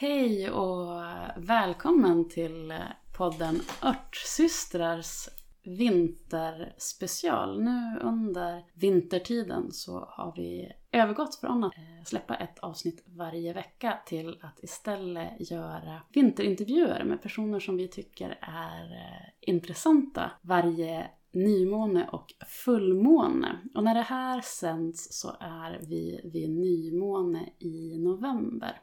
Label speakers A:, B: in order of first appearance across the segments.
A: Hej och välkommen till podden Örtsystrars vinterspecial. Nu under vintertiden så har vi övergått från att eh, släppa ett avsnitt varje vecka till att istället göra vinterintervjuer med personer som vi tycker är eh, intressanta varje nymåne och fullmåne. Och när det här sänds så är vi vid nymåne i november.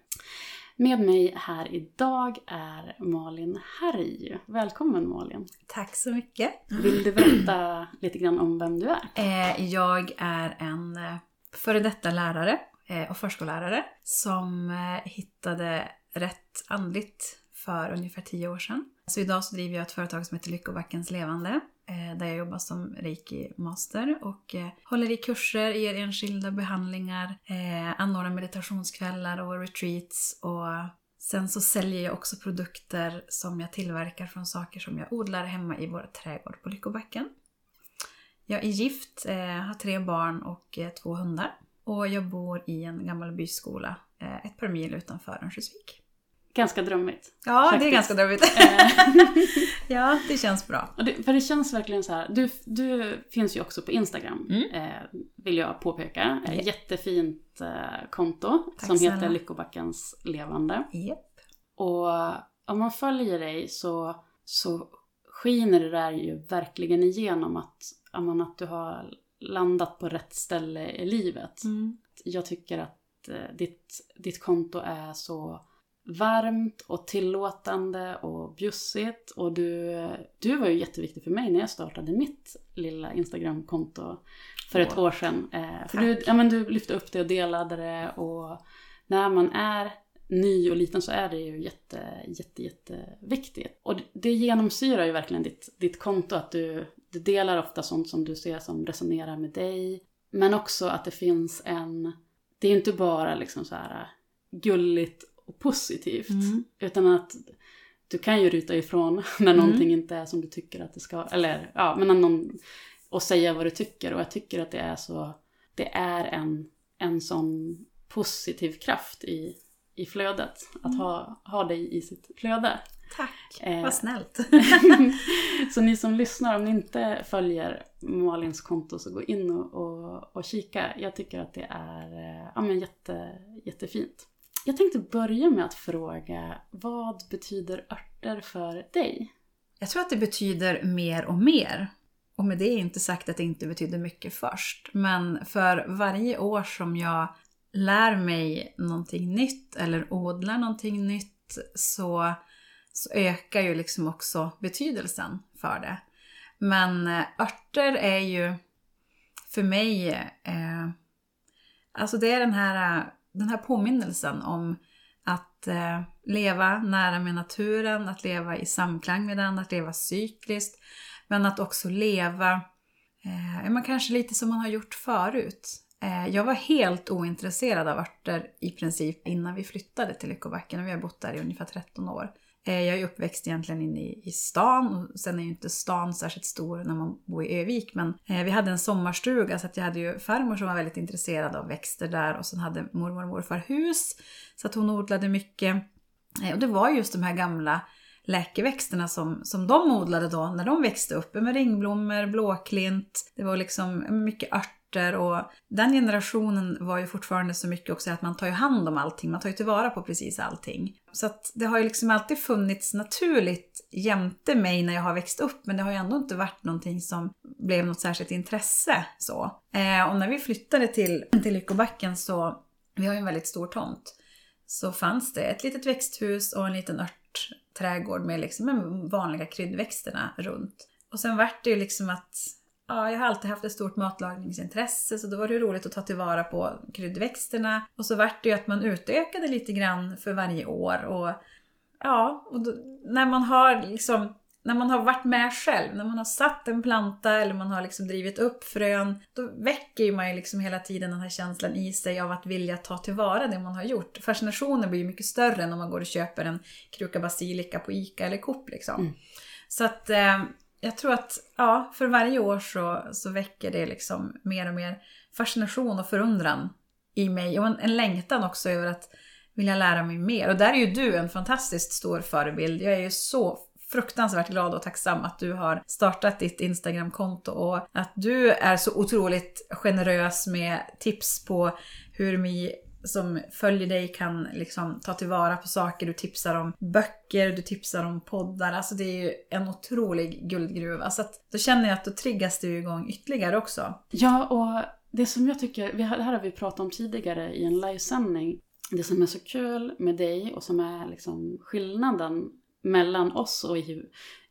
A: Med mig här idag är Malin Harry. Välkommen Malin!
B: Tack så mycket!
A: Vill du berätta lite grann om vem du är?
B: Eh, jag är en eh, före detta lärare eh, och förskollärare som hittade rätt andligt för ungefär tio år sedan. Så idag så driver jag ett företag som heter Lyckobackens Levande Eh, där jag jobbar som reiki-master och eh, håller i kurser, ger enskilda behandlingar, eh, anordnar meditationskvällar och retreats och sen så säljer jag också produkter som jag tillverkar från saker som jag odlar hemma i vår trädgård på Lyckobacken. Jag är gift, har tre barn och två hundar och jag bor i en gammal byskola ett par mil utanför Örnsköldsvik.
A: Ganska drömmigt.
B: Ja, faktiskt. det är ganska drömmigt. Eh. ja, det känns bra.
A: Det, för det känns verkligen så här. Du, du finns ju också på Instagram, mm. eh, vill jag påpeka. Yep. Jättefint eh, konto Tack som heter Lyckobackens levande.
B: Yep.
A: Och om man följer dig så, så skiner det där ju verkligen igenom att, att du har landat på rätt ställe i livet. Mm. Jag tycker att eh, ditt, ditt konto är så varmt och tillåtande och bjussigt. Och du, du var ju jätteviktig för mig när jag startade mitt lilla Instagramkonto för ett år sedan. Eh, för du, ja, men du lyfte upp det och delade det och när man är ny och liten så är det ju jätte, jätte, jätteviktigt. Och det genomsyrar ju verkligen ditt, ditt konto att du, du delar ofta sånt som du ser som resonerar med dig. Men också att det finns en, det är inte bara liksom så här gulligt och positivt. Mm. Utan att du kan ju ruta ifrån när mm. någonting inte är som du tycker att det ska, eller ja, men någon, och säga vad du tycker. Och jag tycker att det är så, det är en, en sån positiv kraft i, i flödet. Att mm. ha, ha dig i sitt flöde.
B: Tack, eh, vad snällt.
A: så ni som lyssnar, om ni inte följer Malins konto så gå in och, och, och kika. Jag tycker att det är eh, ja, men jätte, jättefint. Jag tänkte börja med att fråga, vad betyder örter för dig?
B: Jag tror att det betyder mer och mer. Och med det är inte sagt att det inte betyder mycket först. Men för varje år som jag lär mig någonting nytt eller odlar någonting nytt så, så ökar ju liksom också betydelsen för det. Men eh, örter är ju för mig, eh, alltså det är den här eh, den här påminnelsen om att eh, leva nära med naturen, att leva i samklang med den, att leva cykliskt. Men att också leva, eh, man kanske lite som man har gjort förut. Eh, jag var helt ointresserad av örter i princip innan vi flyttade till Lyckobacken och vi har bott där i ungefär 13 år. Eh, jag är uppväxt egentligen inne i, i stan och sen är ju inte stan särskilt stor när man bor i Övik men eh, vi hade en sommarstuga så att jag hade ju farmor som var väldigt intresserad av växter där och sen hade mormor och morfar hus så att hon odlade mycket. Eh, och det var just de här gamla läkeväxterna som, som de odlade då när de växte upp. Med ringblommor, blåklint, det var liksom mycket ört örter och den generationen var ju fortfarande så mycket också att man tar ju hand om allting, man tar ju tillvara på precis allting. Så att det har ju liksom alltid funnits naturligt jämte mig när jag har växt upp men det har ju ändå inte varit någonting som blev något särskilt intresse så. Eh, och när vi flyttade till, till Lyckobacken så, vi har ju en väldigt stor tomt, så fanns det ett litet växthus och en liten örtträdgård med liksom de vanliga kryddväxterna runt. Och sen vart det ju liksom att Ja, jag har alltid haft ett stort matlagningsintresse så då var det roligt att ta tillvara på kryddväxterna. Och så vart det ju att man utökade lite grann för varje år. Och ja, och då, när man har liksom när man har varit med själv, när man har satt en planta eller man har liksom drivit upp frön, då väcker man ju liksom hela tiden den här känslan i sig av att vilja ta tillvara det man har gjort. Fascinationen blir ju mycket större än om man går och köper en kruka basilika på ICA eller Coop liksom. Mm. Så att eh, jag tror att ja, för varje år så, så väcker det liksom mer och mer fascination och förundran i mig. Och en, en längtan också över att vilja lära mig mer. Och där är ju du en fantastiskt stor förebild. Jag är ju så fruktansvärt glad och tacksam att du har startat ditt Instagramkonto och att du är så otroligt generös med tips på hur vi som följer dig kan liksom ta tillvara på saker. Du tipsar om böcker, du tipsar om poddar. Alltså det är ju en otrolig guldgruva. Så att då känner jag att då triggas du igång ytterligare också.
A: Ja, och det som jag tycker, det här har vi pratat om tidigare i en livesändning. Det som är så kul med dig och som är liksom skillnaden mellan oss och i,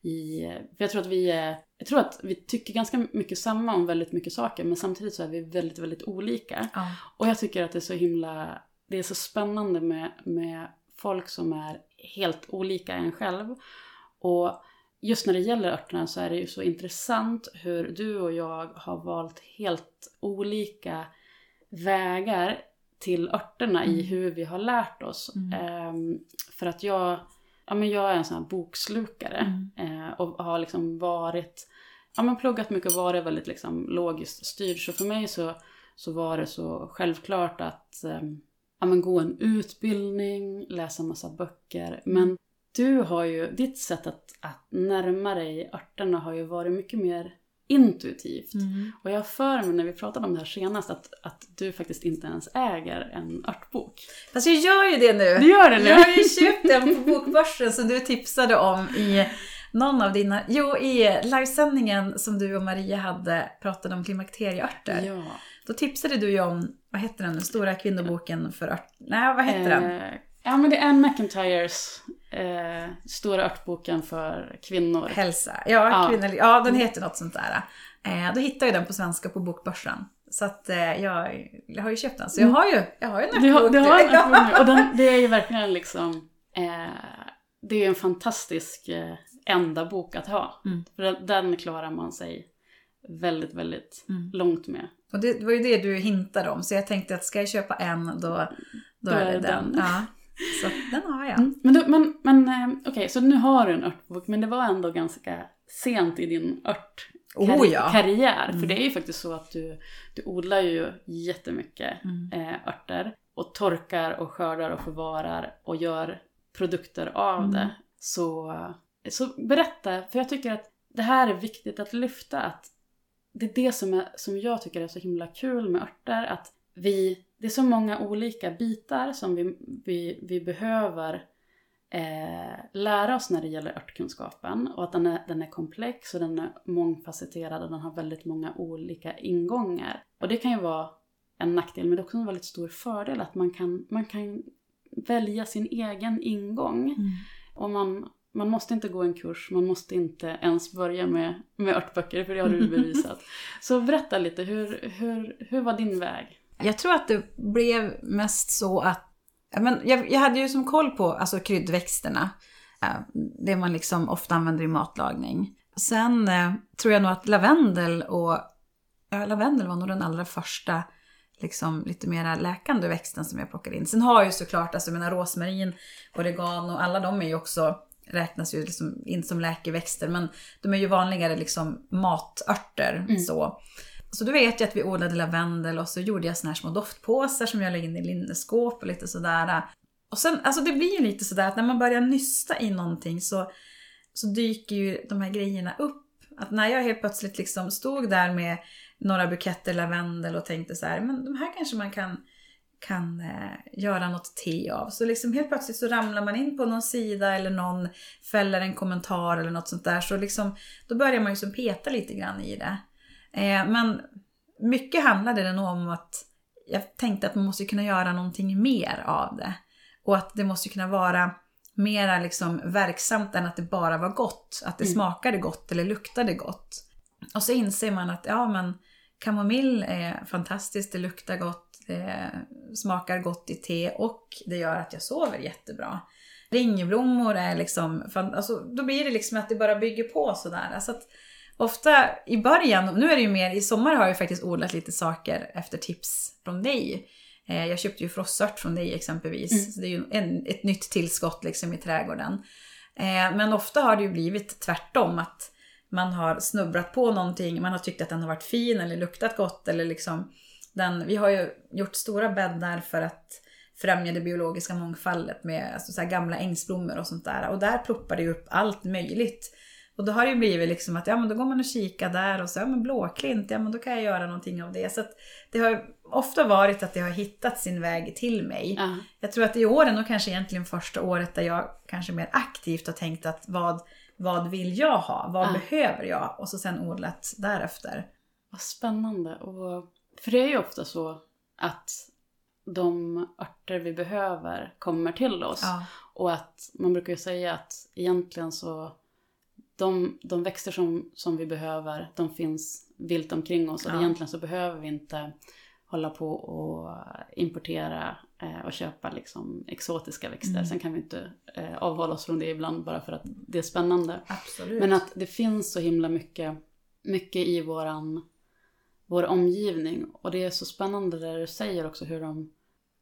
A: i för jag tror att vi är, jag tror att vi tycker ganska mycket samma om väldigt mycket saker men samtidigt så är vi väldigt, väldigt olika.
B: Ja.
A: Och jag tycker att det är så himla, det är så spännande med, med folk som är helt olika en själv. Och just när det gäller örterna så är det ju så intressant hur du och jag har valt helt olika vägar till örterna
B: Mm.
A: i hur vi har lärt oss.
B: Mm.
A: Ehm, för att jag, ja men jag är en sån här bokslukare
B: Mm.
A: eh, och har liksom varit, ja men pluggat mycket och varit väldigt liksom logiskt styrd. Så för mig så, så var det så självklart att ehm, ja, men gå en utbildning, läsa massa böcker. Men du har ju, ditt sätt att, att närma dig örterna har ju varit mycket mer intuitivt.
B: Mm.
A: Och jag har för mig när vi pratade om det här senast att, att du faktiskt inte ens äger en örtbok.
B: Fast jag gör ju det nu.
A: Du gör det nu!
B: Jag har ju köpt den på Bokbörsen som du tipsade om i någon av dina... Jo, i livesändningen som du och Maria hade pratade om klimakterieörter.
A: Ja.
B: Då tipsade du ju om, vad heter den, den stora kvinnoboken för ört... Nej, vad heter den?
A: Eh, ja men det är Anne McIntyres eh, stora örtboken för kvinnor.
B: Hälsa. Ja,
A: Ja.
B: kvinnor, ja, den heter något sånt där. Eh, då hittade jag den på svenska på Bokbörsen. Så att eh, jag, jag har ju köpt den. Så jag har ju, jag har ju en
A: Du har,
B: örtbok
A: du har en örtbok nu och den, det är ju verkligen liksom eh, Det är en fantastisk eh, enda bok att ha.
B: Mm.
A: För den, den klarar man sig väldigt, väldigt
B: Mm.
A: långt med.
B: Och det, var ju det du hintade om. Så jag tänkte att ska jag köpa en då, då är det den. Ja. Så den har jag.
A: Mm. Men, du, men, men eh, okej, så nu har du en örtbok, men det var ändå ganska sent i din ört
B: Oh ja.
A: karriär. För
B: Mm.
A: det är ju faktiskt så att du, du odlar ju jättemycket
B: Mm.
A: eh, örter och torkar och skördar och förvarar och gör produkter av
B: Mm.
A: det. Så, så berätta, för jag tycker att det här är viktigt att lyfta att det är det som, är, som jag tycker är så himla kul med örter, att vi, det är så många olika bitar som vi, vi, vi behöver eh, lära oss när det gäller örtkunskapen och att den är, den är komplex och den är mångfacetterad och den har väldigt många olika ingångar. Och det kan ju vara en nackdel men det är också en väldigt stor fördel att man kan, man kan välja sin egen ingång.
B: Mm.
A: Och man, man måste inte gå en kurs, man måste inte ens börja med, med örtböcker, för det har du bevisat. Så berätta lite, hur, hur, hur var din väg?
B: Jag tror att det blev mest så att men jag, jag hade ju som koll på alltså, kryddväxterna. Det man liksom ofta använder i matlagning. Sen eh, tror jag nog att lavendel och... Ja, lavendel var nog den allra första liksom lite mera läkande växten som jag plockade in. Sen har jag ju såklart, alltså menar rosmarin, oregano, alla de är ju också räknas ju liksom in som läkeväxter men de är ju vanligare liksom matörter
A: Mm.
B: så. Så då vet jag att vi odlade lavendel och så gjorde jag såna här små doftpåsar som jag la in i linneskåp och lite sådär. Och sen, alltså det blir ju lite sådär att när man börjar nysta i någonting så, så dyker ju de här grejerna upp. Att när jag helt plötsligt liksom stod där med några buketter lavendel och tänkte så här, men de här kanske man kan, kan eh, göra något te av. Så liksom helt plötsligt så ramlar man in på någon sida eller någon fäller en kommentar eller något sånt där. Så liksom, då börjar man ju som peta lite grann i det. Eh, men mycket handlade det nog om att jag tänkte att man måste kunna göra någonting mer av det. Och att det måste kunna vara mera liksom verksamt än att det bara var gott. Att det
A: Mm.
B: smakade gott eller luktade gott. Och så inser man att ja men kamomill är fantastiskt, det luktar gott, det smakar gott i te och det gör att jag sover jättebra. Ringblommor är liksom, alltså, då blir det liksom att det bara bygger på sådär. Alltså att ofta i början, nu är det ju mer, i sommar har jag ju faktiskt odlat lite saker efter tips från dig. Eh, Jag köpte ju frossört från dig exempelvis.
A: Mm.
B: Så det är ju en, ett nytt tillskott liksom i trädgården. Eh, Men ofta har det ju blivit tvärtom. Att man har snubblat på någonting, man har tyckt att den har varit fin eller luktat gott. Eller liksom den, vi har ju gjort stora bäddar för att främja det biologiska mångfaldet med alltså, så gamla ängsblommor och sånt där. Och där ploppar det upp allt möjligt. Och då har det ju blivit liksom att ja men då går man och kikar där och så ja men blåklint, ja men då kan jag göra någonting av det. Så det har ofta varit att det har hittat sin väg till mig.
A: Ja.
B: Jag tror att i år är nog kanske egentligen första året där jag kanske mer aktivt har tänkt att vad, vad vill jag ha? Vad
A: Ja.
B: behöver jag? Och så sen odlat därefter.
A: Vad spännande. Och, för det är ju ofta så att de örter vi behöver kommer till oss.
B: Ja.
A: Och att man brukar ju säga att egentligen så de, de växter som, som vi behöver, de finns vilt omkring oss. Och
B: Ja.
A: egentligen så behöver vi inte hålla på och importera och köpa liksom exotiska växter.
B: Mm.
A: Sen kan vi inte eh, avhålla oss från det ibland bara för att det är spännande.
B: Absolut.
A: Men att det finns så himla mycket, mycket i våran, vår omgivning. Och det är så spännande det du säger också hur de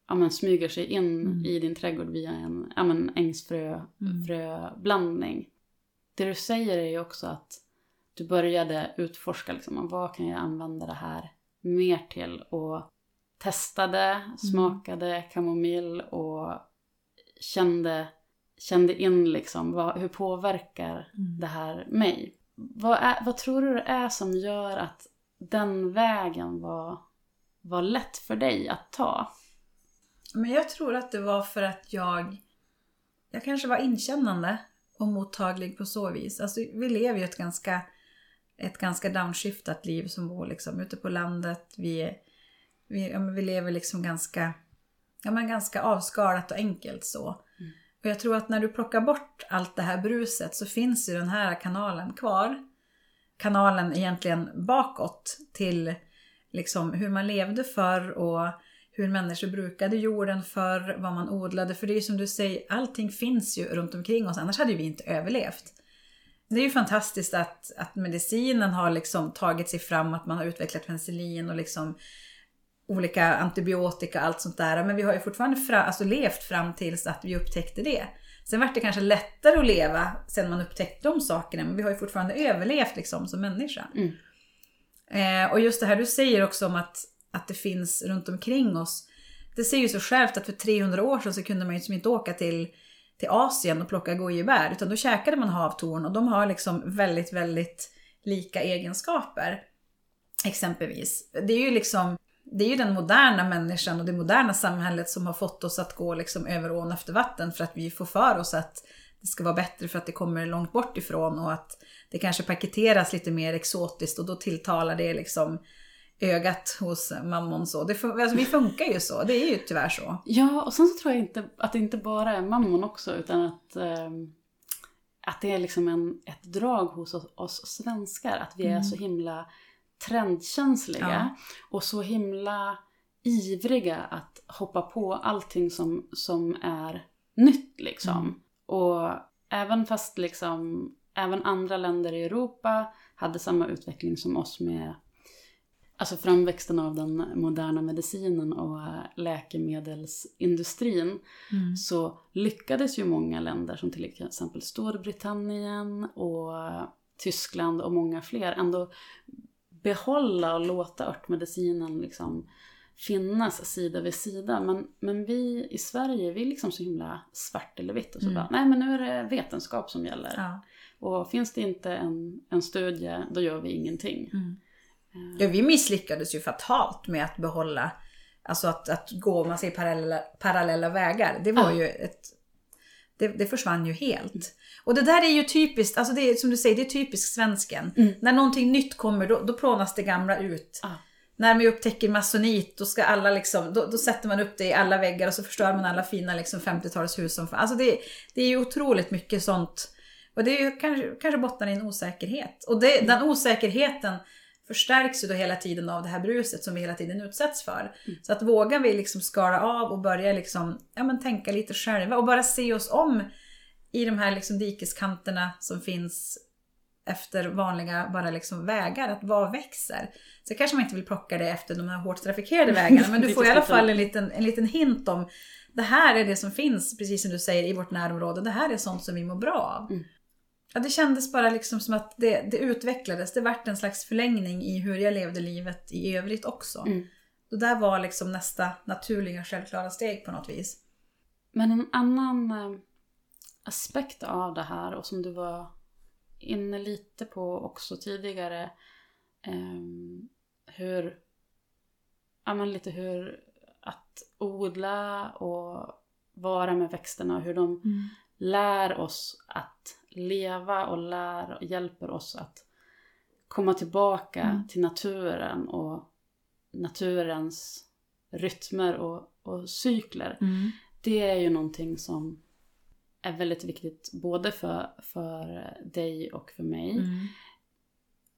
A: ja, men, smyger sig in
B: Mm.
A: i din trädgård via en ja, men,
B: Mm.
A: ängsfröblandning. Det du säger är ju också att du började utforska liksom, vad kan jag använda det här mer till? Och testade,
B: Mm.
A: smakade kamomill och kände, kände in liksom, vad, hur påverkar
B: Mm.
A: det här mig? Vad, är, vad tror du det är som gör att den vägen var, var lätt för dig att ta?
B: Men jag tror att det var för att jag, jag kanske var inkännande och mottaglig på så vis. Alltså vi lever ju ett ganska, ett ganska downshiftat liv som bor liksom ute på landet. Vi, vi, ja, men vi lever liksom ganska, ja, men ganska avskalat och enkelt så.
A: Mm.
B: Och jag tror att när du plockar bort allt det här bruset så finns ju den här kanalen kvar. Kanalen egentligen bakåt till liksom hur man levde förr och hur människor brukade jorden förr, vad man odlade. För det är ju som du säger, allting finns ju runt omkring oss, annars hade vi inte överlevt. Det är ju fantastiskt att, att medicinen har liksom tagit sig fram, att man har utvecklat penicillin och liksom olika antibiotika och allt sånt där. Men vi har ju fortfarande fra, alltså levt fram tills att vi upptäckte det. Sen vart det kanske lättare att leva sen man upptäckte de sakerna, men vi har ju fortfarande överlevt liksom som människa.
A: Mm.
B: Eh, och just det här du säger också om att, att det finns runt omkring oss. Det säger ju så självt att för 300 år sedan så kunde man ju liksom inte åka till, till Asien och plocka gojibär. Utan då käkade man havtorn och de har liksom väldigt, väldigt lika egenskaper. Exempelvis. Det är ju liksom det är ju den moderna människan och det moderna samhället som har fått oss att gå liksom över ån efter vatten för att vi får för oss att det ska vara bättre för att det kommer långt bort ifrån och att det kanske paketeras lite mer exotiskt och då tilltalar det liksom ögat hos mammon så. Det, alltså, vi funkar ju så, det är ju tyvärr så.
A: Ja, och sen så tror jag inte att det inte bara är mammon också, utan att, ehm, att det är liksom en, ett drag hos oss, oss svenskar. Att vi är
B: Mm.
A: så himla trendkänsliga
B: Ja.
A: och så himla ivriga att hoppa på allting som, som är nytt liksom.
B: Mm.
A: Och även fast liksom, även andra länder i Europa hade samma utveckling som oss med Alltså framväxten av den moderna medicinen och läkemedelsindustrin
B: Mm.
A: så lyckades ju många länder som till exempel Storbritannien och Tyskland och många fler ändå behålla och låta örtmedicinen liksom finnas sida vid sida. Men, men vi i Sverige, vi är liksom så himla svart eller vitt och så
B: Mm.
A: bara, nej men nu är det vetenskap som gäller.
B: Ja.
A: Och finns det inte en, en studie, då gör vi ingenting.
B: Mm.
A: Eh,
B: Ja, vi misslyckades ju fatalt med att behålla, alltså att, att gå man säger parallella, parallella vägar. Det var
A: Ja.
B: ju ett, det, det försvann ju helt. Och det där är ju typiskt, alltså det är som du säger, det är typiskt svensken.
A: Mm.
B: När någonting nytt kommer då, då plånas det gamla ut.
A: Ja.
B: När vi upptäcker masonit, då ska alla liksom, då, då sätter man upp det i alla väggar och så förstör man alla fina liksom 50-talshus som Alltså det, det är ju otroligt mycket sånt. Och det är ju kanske, kanske bottnar i en osäkerhet. Och det, den osäkerheten förstärks ju då hela tiden av det här bruset som vi hela tiden utsätts för. Så att vågar vi liksom skala av och börja liksom, ja, men tänka lite själva och bara se oss om i de här liksom dikeskanterna som finns efter vanliga bara liksom vägar, att vad växer? Så kanske man inte vill plocka det efter de här hårt trafikerade vägarna, men du får i alla fall en liten, en liten hint om det här är det som finns, precis som du säger, i vårt närområde. Det här är sånt som vi mår bra av.
A: Mm.
B: Ja, det kändes bara liksom som att det, det utvecklades, det vart en slags förlängning i hur jag levde livet i övrigt också.
A: Mm.
B: det där var liksom nästa naturliga självklara steg på något vis.
A: Men en annan eh, aspekt av det här och som du var inne lite på också tidigare. Eh, hur, ja men lite hur att odla och vara med växterna och hur de mm. lär oss att leva och lär och hjälper oss att komma tillbaka mm. till naturen och naturens rytmer och, och cykler. Mm. Det är ju någonting som är väldigt viktigt både för, för dig och för mig. Mm.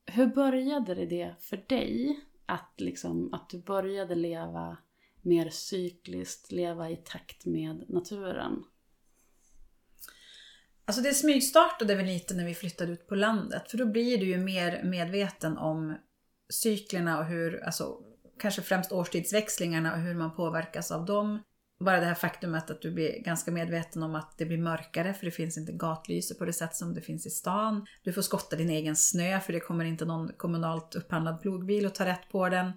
A: Hur började det för dig? Att, liksom, att du började leva mer cykliskt, leva i takt med naturen?
B: Alltså det smygstartade väl lite när vi flyttade ut på landet. För då blir du ju mer medveten om cyklerna och hur, alltså kanske främst årstidsväxlingarna och hur man påverkas av dem. Bara det här faktumet att du blir ganska medveten om att det blir mörkare för det finns inte gatlyse på det sätt som det finns i stan. Du får skotta din egen snö för det kommer inte någon kommunalt upphandlad plogbil och ta rätt på den.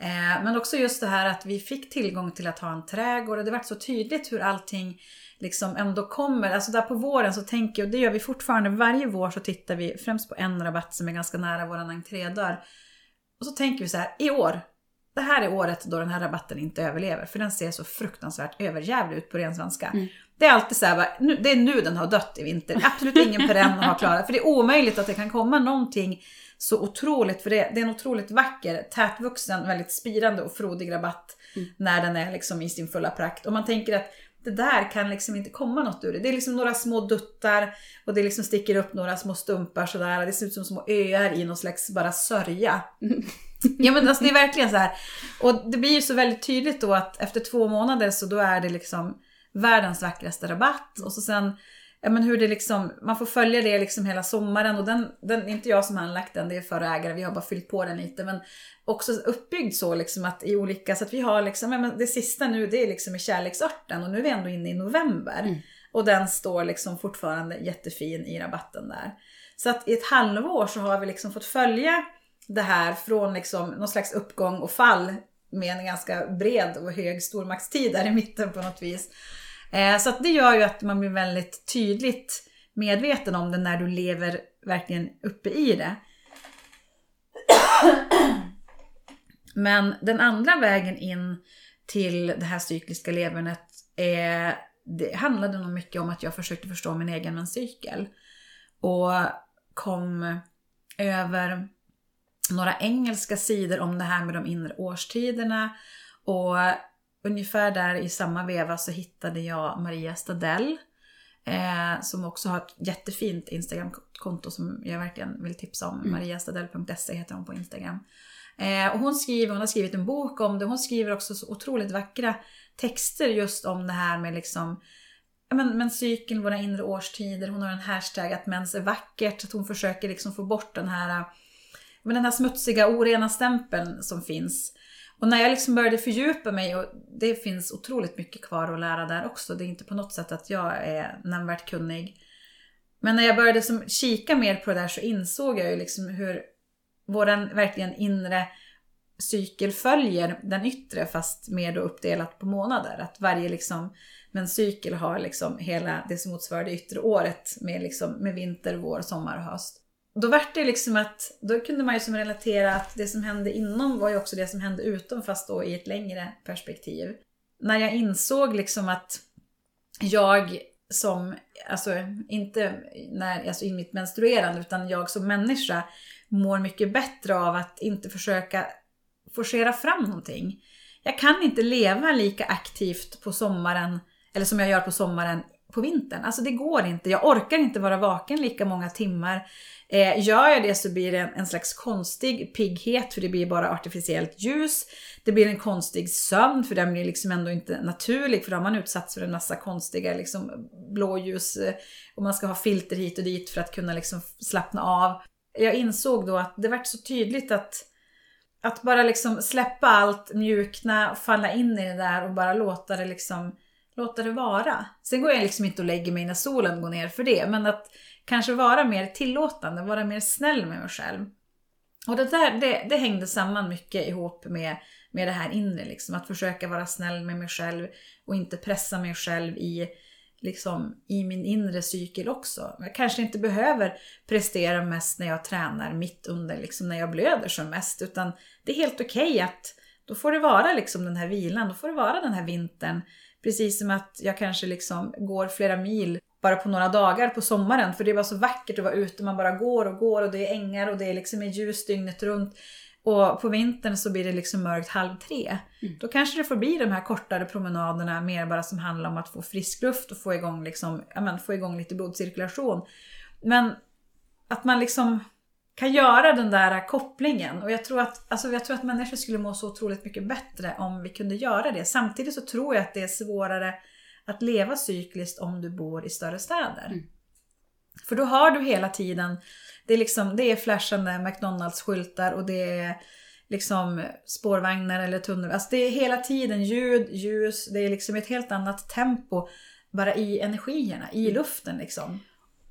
B: Eh, men också just det här att vi fick tillgång till att ha en trädgård och det var så tydligt hur allting liksom ändå kommer. Alltså där på våren så tänker jag, och det gör vi fortfarande, varje vår så tittar vi främst på en rabatt som är ganska nära våran entrédörr. Och så tänker vi så här, i år, det här är året då den här rabatten inte överlever. För den ser så fruktansvärt överjävlig ut på ren svenska. Mm. Det är alltid så här, det är nu den har dött i vinter. Absolut ingen perenn har klarat. För det är omöjligt att det kan komma någonting så otroligt, för det, det är en otroligt vacker, tätvuxen, väldigt spirande och frodig rabatt mm. när den är liksom i sin fulla prakt. Och man tänker att det där kan liksom inte komma något ur det. Det är liksom några små duttar och det liksom sticker upp några små stumpar sådär. Det ser ut som små öar i någon slags bara sörja. Mm. Ja men alltså det är verkligen så här. Och det blir ju så väldigt tydligt då att efter två månader så då är det liksom världens vackraste rabatt. Och så sen, ja men hur det liksom, man får följa det liksom hela sommaren. Och den, den inte jag som har anlagt den, det är förra ägare, vi har bara fyllt på den lite. Men också uppbyggd så liksom att i olika, så att vi har liksom, ja men det sista nu det är liksom i kärleksörten och nu är vi ändå inne i november. Mm. Och den står liksom fortfarande jättefin i rabatten där. Så att i ett halvår så har vi liksom fått följa det här från liksom någon slags uppgång och fall med en ganska bred och hög stormaktstid där i mitten på något vis. Eh, så att det gör ju att man blir väldigt tydligt medveten om det när du lever verkligen uppe i det. Men den andra vägen in till det här cykliska levernet är, det handlade nog mycket om att jag försökte förstå min egen menscykel. Och kom över några engelska sidor om det här med de inre årstiderna. Och ungefär där i samma veva så hittade jag Maria Stadell. Eh, som också har ett jättefint Instagramkonto som jag verkligen vill tipsa om. Mm. mariastadell.se heter hon på Instagram. Eh, och hon, skriver, hon har skrivit en bok om det. Hon skriver också så otroligt vackra texter just om det här med liksom men, men cykeln, våra inre årstider. Hon har en hashtag att mens är vackert. Att hon försöker liksom få bort den här men den här smutsiga, orena stämpeln som finns. Och när jag liksom började fördjupa mig, och det finns otroligt mycket kvar att lära där också, det är inte på något sätt att jag är nämnvärt kunnig. Men när jag började som kika mer på det där så insåg jag ju liksom hur våran verkligen inre cykel följer den yttre fast mer då uppdelat på månader. Att varje liksom, men cykel har liksom hela det som motsvarar det yttre året med, liksom, med vinter, vår, sommar och höst då vart det liksom att, då kunde man ju som relatera att det som hände inom var ju också det som hände utom fast då i ett längre perspektiv. När jag insåg liksom att jag som, alltså inte när, alltså i mitt menstruerande utan jag som människa mår mycket bättre av att inte försöka forcera fram någonting. Jag kan inte leva lika aktivt på sommaren, eller som jag gör på sommaren på vintern. Alltså det går inte. Jag orkar inte vara vaken lika många timmar. Eh, gör jag det så blir det en, en, slags konstig pigghet för det blir bara artificiellt ljus. Det blir en konstig sömn för den blir liksom ändå inte naturlig för då har man utsatts för en massa konstiga liksom, blåljus eh, och man ska ha filter hit och dit för att kunna liksom slappna av. Jag insåg då att det vart så tydligt att att bara liksom släppa allt, mjukna, falla in i det där och bara låta det liksom låta det vara. Sen går jag liksom inte och lägger mig när solen går ner för det, men att kanske vara mer tillåtande, vara mer snäll med mig själv. Och det där, det, det hängde samman mycket ihop med med det här inre. Liksom. Att försöka vara snäll med mig själv och inte pressa mig själv i, liksom, i min inre cykel också. Jag kanske inte behöver prestera mest när jag tränar mitt under, liksom, när jag blöder som mest. Utan det är helt okej okay att då får det vara liksom den här vilan, då får det vara den här vintern. Precis som att jag kanske liksom går flera mil bara på några dagar på sommaren. För det var så vackert att vara ute, man bara går och går och det är ängar och det är liksom ljus dygnet runt. Och på vintern så blir det liksom mörkt halv tre. Mm. Då kanske det får bli de här kortare promenaderna mer bara som handlar om att få frisk luft och få igång, liksom, ja, men, få igång lite blodcirkulation. Men att man liksom kan göra den där kopplingen. Och jag tror, att, alltså jag tror att människor skulle må så otroligt mycket bättre om vi kunde göra det. Samtidigt så tror jag att det är svårare att leva cykliskt om du bor i större städer. Mm. För då har du hela tiden, det är, liksom, det är flashande McDonalds-skyltar och det är liksom spårvagnar eller tunnel. Alltså det är hela tiden ljud, ljus, det är liksom ett helt annat tempo bara i energierna, i mm. luften liksom.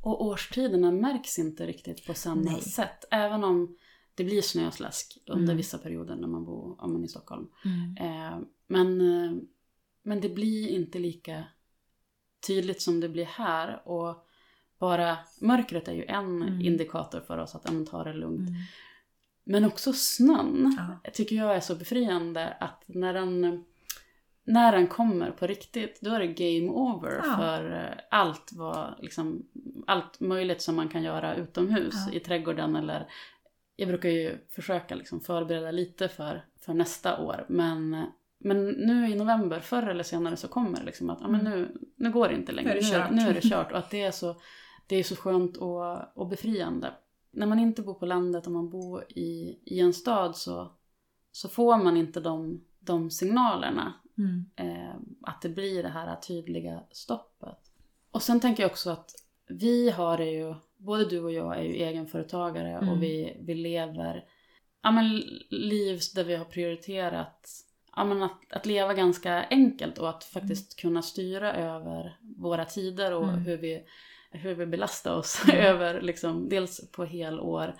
A: Och årstiderna märks inte riktigt på samma Nej. sätt. Även om det blir snöslask under mm. vissa perioder när man bor om man i Stockholm. Mm. Eh, men, eh, men det blir inte lika tydligt som det blir här. Och bara mörkret är ju en mm. indikator för oss att ta det lugnt. Mm. Men också snön ja. tycker jag är så befriande att när den när den kommer på riktigt, då är det game over ja. för eh, allt, vad, liksom, allt möjligt som man kan göra utomhus ja. i trädgården eller jag brukar ju försöka liksom förbereda lite för, för nästa år men, men nu i november, förr eller senare så kommer det liksom att ja, men mm. nu, nu går det inte längre, nu är det, nu, nu är det kört och att det är så, det är så skönt och, och befriande. När man inte bor på landet och man bor i, i en stad så, så får man inte de, de signalerna Mm. Eh, att det blir det här tydliga stoppet. Och sen tänker jag också att vi har det ju, både du och jag är ju egenföretagare mm. och vi, vi lever ja, men, liv där vi har prioriterat ja, men att, att leva ganska enkelt och att faktiskt mm. kunna styra över våra tider och mm. hur, vi, hur vi belastar oss mm. över, liksom, dels på helår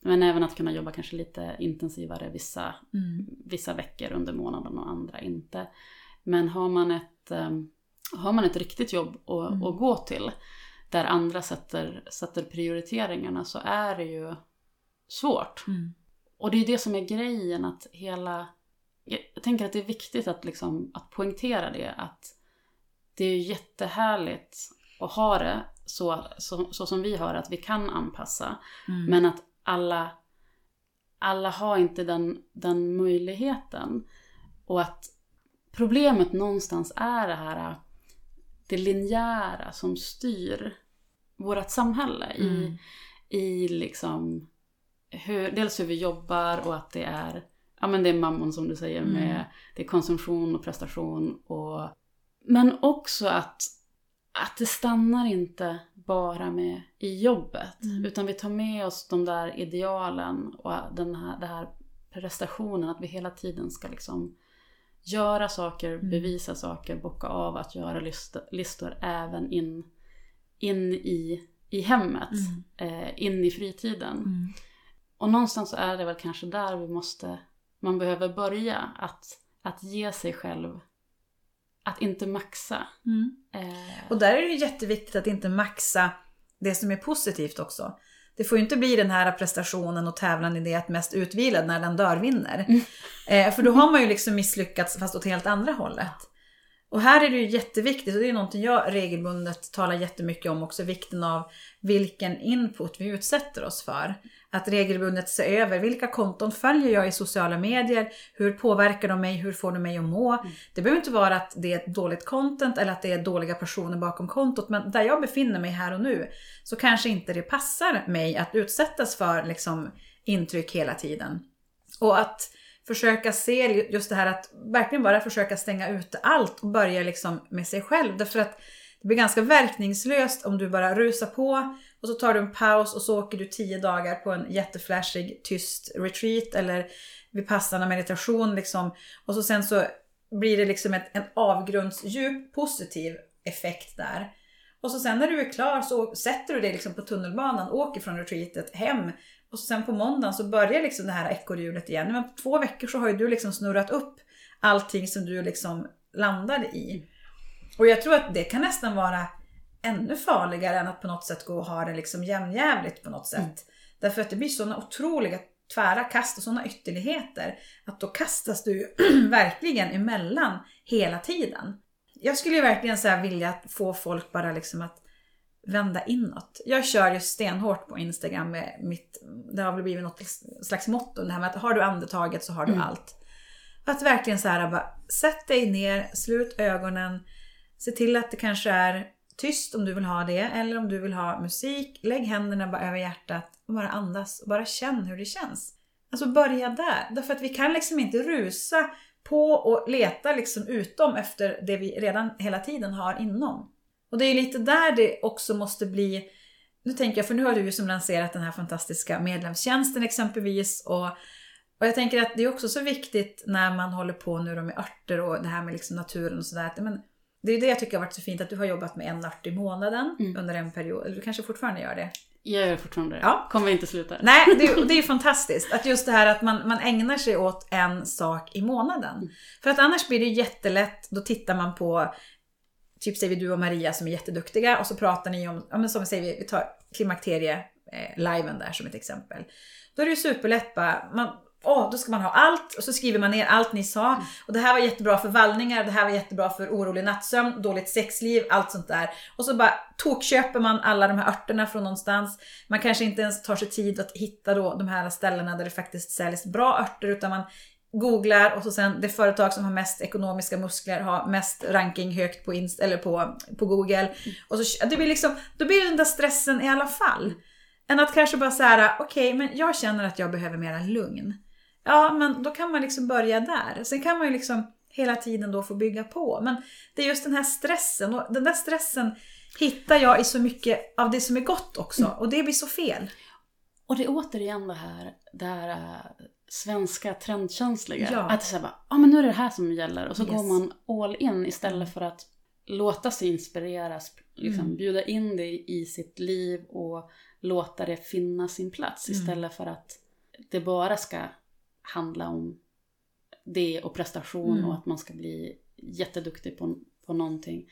A: men även att kunna jobba kanske lite intensivare vissa, mm. vissa veckor under månaden och andra inte. Men har man ett, um, har man ett riktigt jobb att, mm. att gå till där andra sätter, sätter prioriteringarna så är det ju svårt. Mm. Och det är det som är grejen att hela... Jag tänker att det är viktigt att, liksom, att poängtera det att det är jättehärligt att ha det så, så, så som vi har att vi kan anpassa. Mm. Men att alla, alla har inte den, den möjligheten. Och att problemet någonstans är det här det linjära som styr vårt samhälle mm. i, i liksom hur, dels hur vi jobbar och att det är ja men det är mammon som du säger mm. med det är konsumtion och prestation och men också att att det stannar inte bara med i jobbet. Mm. Utan vi tar med oss de där idealen och den här, den här prestationen. Att vi hela tiden ska liksom göra saker, mm. bevisa saker, bocka av att göra listor, listor även in, in i, i hemmet. Mm. Eh, in i fritiden. Mm. Och någonstans så är det väl kanske där vi måste, man behöver börja. Att, att ge sig själv att inte maxa. Mm.
B: Eh. Och där är det jätteviktigt att inte maxa det som är positivt också. Det får ju inte bli den här prestationen och tävlan i det att mest utvilad när den dör vinner. Mm. Eh, för då har man ju liksom misslyckats fast åt helt andra hållet. Och här är det ju jätteviktigt, och det är någonting jag regelbundet talar jättemycket om också, vikten av vilken input vi utsätter oss för. Att regelbundet se över vilka konton följer jag i sociala medier, hur påverkar de mig, hur får de mig att må. Mm. Det behöver inte vara att det är dåligt content eller att det är dåliga personer bakom kontot, men där jag befinner mig här och nu så kanske inte det passar mig att utsättas för liksom, intryck hela tiden. Och att försöka se just det här att verkligen bara försöka stänga ute allt och börja liksom med sig själv. Därför att det blir ganska verkningslöst om du bara rusar på och så tar du en paus och så åker du tio dagar på en jätteflashig tyst retreat eller vid passande meditation liksom. Och så sen så blir det liksom ett, en avgrundsdjup positiv effekt där. Och så sen när du är klar så sätter du dig liksom på tunnelbanan, åker från retreatet hem. Och sen på måndagen så börjar liksom det här ekorrhjulet igen. Men på två veckor så har ju du liksom snurrat upp allting som du liksom landade i. Och jag tror att det kan nästan vara ännu farligare än att på något sätt gå och ha det liksom jämnjävligt på något sätt. Mm. Därför att det blir sådana otroliga tvära kast och sådana ytterligheter. Att då kastas du verkligen emellan hela tiden. Jag skulle ju verkligen så vilja få folk bara liksom att vända inåt. Jag kör ju stenhårt på Instagram med mitt, det har väl blivit något slags motto, det här med att har du andetaget så har du mm. allt. Att verkligen så här bara, sätt dig ner, slut ögonen, se till att det kanske är tyst om du vill ha det, eller om du vill ha musik, lägg händerna bara över hjärtat och bara andas och bara känn hur det känns. Alltså börja där, därför att vi kan liksom inte rusa på och leta liksom utom efter det vi redan hela tiden har inom. Och det är lite där det också måste bli, nu tänker jag, för nu har du ju som lanserat den här fantastiska medlemstjänsten exempelvis och, och jag tänker att det är också så viktigt när man håller på nu med örter och det här med liksom naturen och sådär. Det är det jag tycker har varit så fint att du har jobbat med en ört i månaden mm. under en period. Eller du kanske fortfarande gör det?
A: Jag gör fortfarande det. Ja. Kommer inte sluta.
B: Nej, det är, det är fantastiskt. Att just det här att man, man ägnar sig åt en sak i månaden. Mm. För att annars blir det jättelätt, då tittar man på Typ säger vi du och Maria som är jätteduktiga och så pratar ni om, ja men som säger vi, vi tar klimakterie-liven eh, där som ett exempel. Då är det ju superlätt bara, man, åh, då ska man ha allt och så skriver man ner allt ni sa. Mm. Och det här var jättebra för vallningar, det här var jättebra för orolig nattsömn, dåligt sexliv, allt sånt där. Och så bara tokköper man alla de här örterna från någonstans. Man kanske inte ens tar sig tid att hitta då de här ställena där det faktiskt säljs bra örter utan man googlar och så sen det företag som har mest ekonomiska muskler har mest ranking högt på, Inst eller på, på Google. Mm. Och så, det blir liksom, då blir det den där stressen i alla fall. Än att kanske bara säga, okej okay, men jag känner att jag behöver mera lugn. Ja, men då kan man liksom börja där. Sen kan man ju liksom hela tiden då få bygga på. Men det är just den här stressen och den där stressen hittar jag i så mycket av det som är gott också. Mm. Och det blir så fel.
A: Och det är återigen det här, det här äh, svenska trendkänsliga. Ja. Att säga bara, ja ah, men nu är det det här som gäller. Och så yes. går man all in istället för att låta sig inspireras, liksom, mm. bjuda in det i sitt liv och låta det finna sin plats. Mm. Istället för att det bara ska handla om det och prestation mm. och att man ska bli jätteduktig på, på någonting.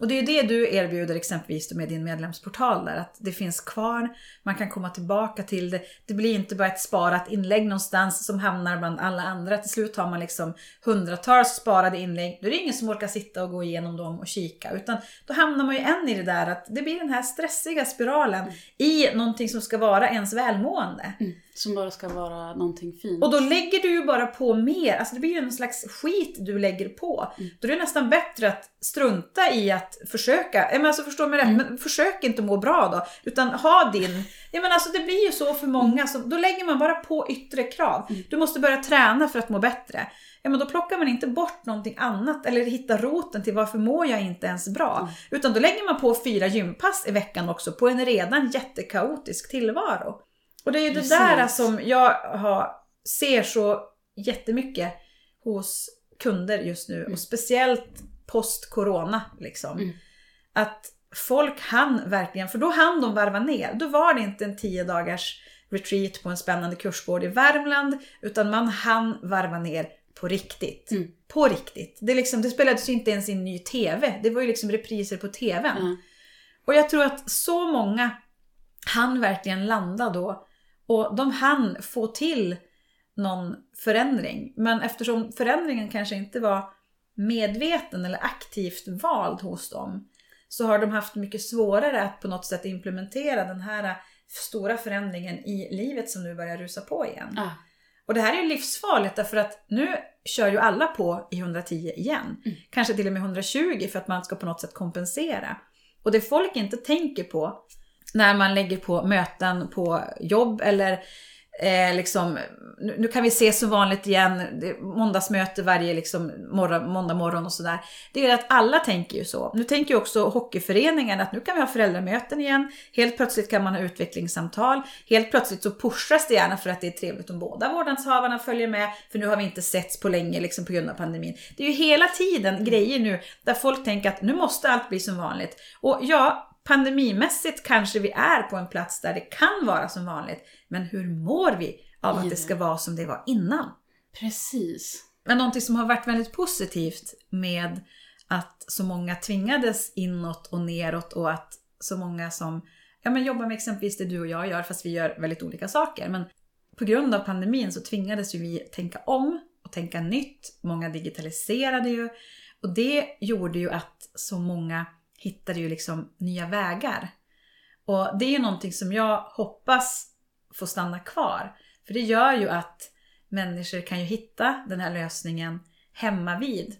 B: Och det är ju det du erbjuder exempelvis med din medlemsportal där, att det finns kvar, man kan komma tillbaka till det. Det blir inte bara ett sparat inlägg någonstans som hamnar bland alla andra. Till slut har man liksom hundratals sparade inlägg. Då är det ingen som orkar sitta och gå igenom dem och kika. Utan då hamnar man ju än i det där att det blir den här stressiga spiralen mm. i någonting som ska vara ens välmående.
A: Mm. Som bara ska vara någonting fint.
B: Och då lägger du ju bara på mer. Alltså det blir ju en slags skit du lägger på. Mm. Då är det nästan bättre att strunta i att försöka. Men alltså förstå mig rätt, mm. men försök inte må bra då. Utan ha din... Ja men alltså det blir ju så för många. Mm. Så då lägger man bara på yttre krav. Mm. Du måste börja träna för att må bättre. Ja men då plockar man inte bort någonting annat eller hittar roten till varför mår jag inte ens bra. Mm. Utan då lägger man på fyra gympass i veckan också på en redan jättekaotisk tillvaro. Och det är ju det där som jag har, ser så jättemycket hos kunder just nu. Mm. Och speciellt post-corona. Liksom. Mm. Att folk hann verkligen, för då hann de varva ner. Då var det inte en tio dagars retreat på en spännande kursgård i Värmland. Utan man hann varva ner på riktigt. Mm. På riktigt. Det, liksom, det spelades ju inte ens in ny TV. Det var ju liksom repriser på TVn. Och jag tror att så många hann verkligen landa då och de hann få till någon förändring. Men eftersom förändringen kanske inte var medveten eller aktivt vald hos dem så har de haft mycket svårare att på något sätt implementera den här stora förändringen i livet som nu börjar rusa på igen. Ah. Och det här är ju livsfarligt därför att nu kör ju alla på i 110 igen. Mm. Kanske till och med 120 för att man ska på något sätt kompensera. Och det folk inte tänker på när man lägger på möten på jobb eller eh, liksom, nu, nu, kan vi ses som vanligt igen, måndagsmöte varje liksom, morgon, måndag morgon och sådär. Det är att alla tänker ju så. Nu tänker ju också hockeyföreningen att nu kan vi ha föräldramöten igen. Helt plötsligt kan man ha utvecklingssamtal. Helt plötsligt så pushas det gärna för att det är trevligt om båda vårdnadshavarna följer med. För nu har vi inte setts på länge liksom, på grund av pandemin. Det är ju hela tiden grejer nu där folk tänker att nu måste allt bli som vanligt. Och ja, pandemimässigt kanske vi är på en plats där det kan vara som vanligt. Men hur mår vi av att det ska vara som det var innan?
A: Precis.
B: Men någonting som har varit väldigt positivt med att så många tvingades inåt och neråt och att så många som ja, men jobbar med exempelvis det du och jag gör, fast vi gör väldigt olika saker. Men på grund av pandemin så tvingades ju vi tänka om och tänka nytt. Många digitaliserade ju. Och det gjorde ju att så många hittade ju liksom nya vägar. Och det är ju någonting som jag hoppas får stanna kvar. För det gör ju att människor kan ju hitta den här lösningen hemma vid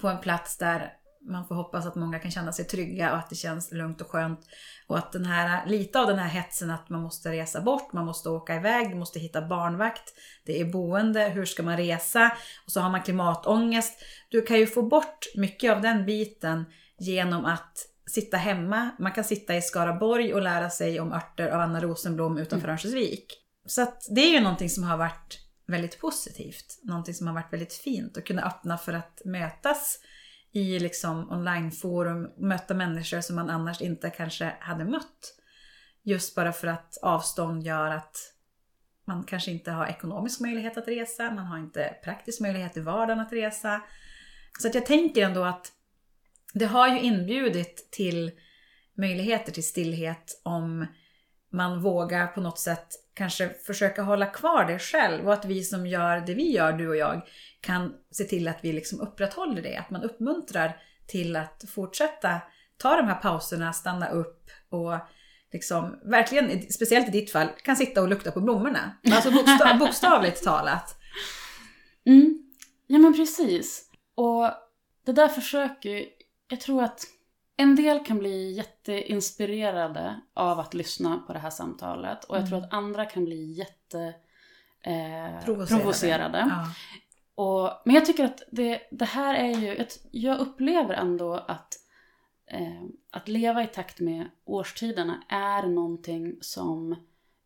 B: På en plats där man får hoppas att många kan känna sig trygga och att det känns lugnt och skönt. Och att den här, lite av den här hetsen att man måste resa bort, man måste åka iväg, man måste hitta barnvakt, det är boende, hur ska man resa? Och så har man klimatångest. Du kan ju få bort mycket av den biten genom att sitta hemma. Man kan sitta i Skaraborg och lära sig om örter av Anna Rosenblom utanför mm. Örnsköldsvik. Så att det är ju någonting som har varit väldigt positivt. Någonting som har varit väldigt fint att kunna öppna för att mötas i liksom onlineforum, möta människor som man annars inte kanske hade mött. Just bara för att avstånd gör att man kanske inte har ekonomisk möjlighet att resa, man har inte praktisk möjlighet i vardagen att resa. Så att jag tänker ändå att det har ju inbjudit till möjligheter till stillhet om man vågar på något sätt kanske försöka hålla kvar det själv och att vi som gör det vi gör, du och jag, kan se till att vi liksom upprätthåller det. Att man uppmuntrar till att fortsätta ta de här pauserna, stanna upp och liksom verkligen, speciellt i ditt fall, kan sitta och lukta på blommorna. Alltså bokstav, bokstavligt talat.
A: Mm. Ja men precis. Och det där försöker jag tror att en del kan bli jätteinspirerade av att lyssna på det här samtalet och jag tror mm. att andra kan bli jätte eh, provocerade. provocerade. Ja. Och, men jag tycker att det, det här är ju, jag upplever ändå att eh, att leva i takt med årstiderna är någonting som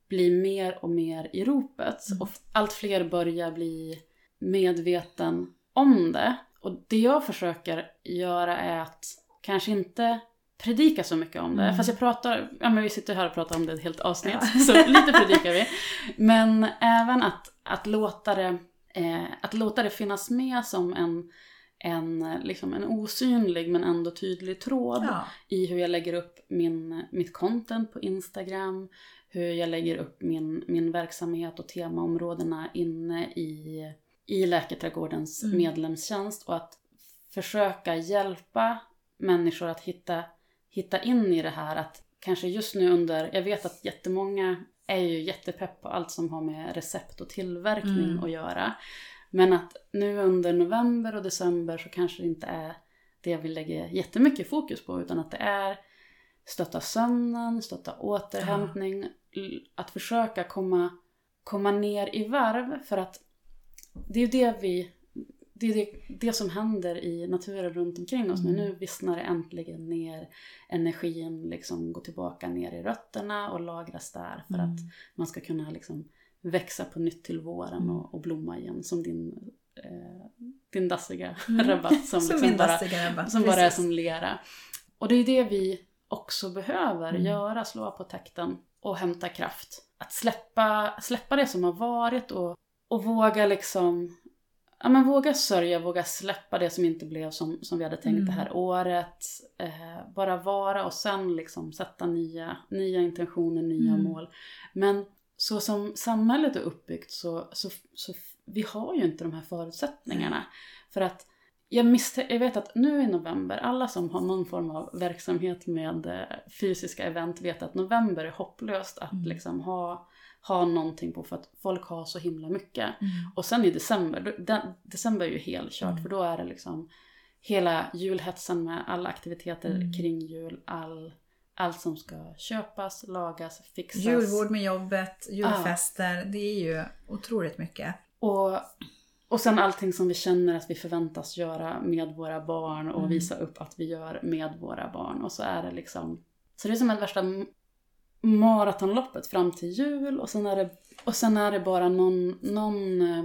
A: blir mer och mer i ropet. Mm. Och allt fler börjar bli medveten om det. Och det jag försöker göra är att kanske inte predika så mycket om det. Mm. Fast jag pratar, ja men vi sitter här och pratar om det ett helt avsnitt, ja. så lite predikar vi. Men även att, att, låta det, eh, att låta det finnas med som en, en, liksom en osynlig men ändå tydlig tråd ja. i hur jag lägger upp min, mitt content på Instagram, hur jag lägger upp min, min verksamhet och temaområdena inne i i Läkarträdgårdens mm. medlemstjänst och att försöka hjälpa människor att hitta, hitta in i det här. Att kanske just nu under, jag vet att jättemånga är ju jättepepp på allt som har med recept och tillverkning mm. att göra. Men att nu under november och december så kanske det inte är det vi lägger jättemycket fokus på utan att det är stötta sömnen, stötta återhämtning, ja. att försöka komma, komma ner i varv för att det är ju det vi det är det, det som händer i naturen runt omkring oss. Mm. Men nu vissnar det äntligen ner. Energin liksom går tillbaka ner i rötterna och lagras där för mm. att man ska kunna liksom växa på nytt till våren mm. och, och blomma igen. Som din, eh, din dassiga mm. rabatt som, som, liksom bara, rabatt. som bara är som lera. Och det är det vi också behöver mm. göra, slå på takten och hämta kraft. Att släppa, släppa det som har varit och och våga liksom ja, men våga sörja, våga släppa det som inte blev som, som vi hade tänkt mm. det här året. Eh, bara vara och sen liksom sätta nya, nya intentioner, nya mm. mål. Men så som samhället är uppbyggt så, så, så vi har ju inte de här förutsättningarna. För att jag, misst- jag vet att nu i november, alla som har någon form av verksamhet med eh, fysiska event vet att november är hopplöst att mm. liksom ha ha någonting på för att folk har så himla mycket. Mm. Och sen i december, då, december är ju helkört mm. för då är det liksom hela julhetsen med alla aktiviteter mm. kring jul, all allt som ska köpas, lagas, fixas.
B: Julbord med jobbet, julfester. Ja. Det är ju otroligt mycket.
A: Och, och sen allting som vi känner att vi förväntas göra med våra barn och mm. visa upp att vi gör med våra barn. Och så är det liksom... Så det är som ett värsta maratonloppet fram till jul och sen är det, och sen är det bara någon, någon eh,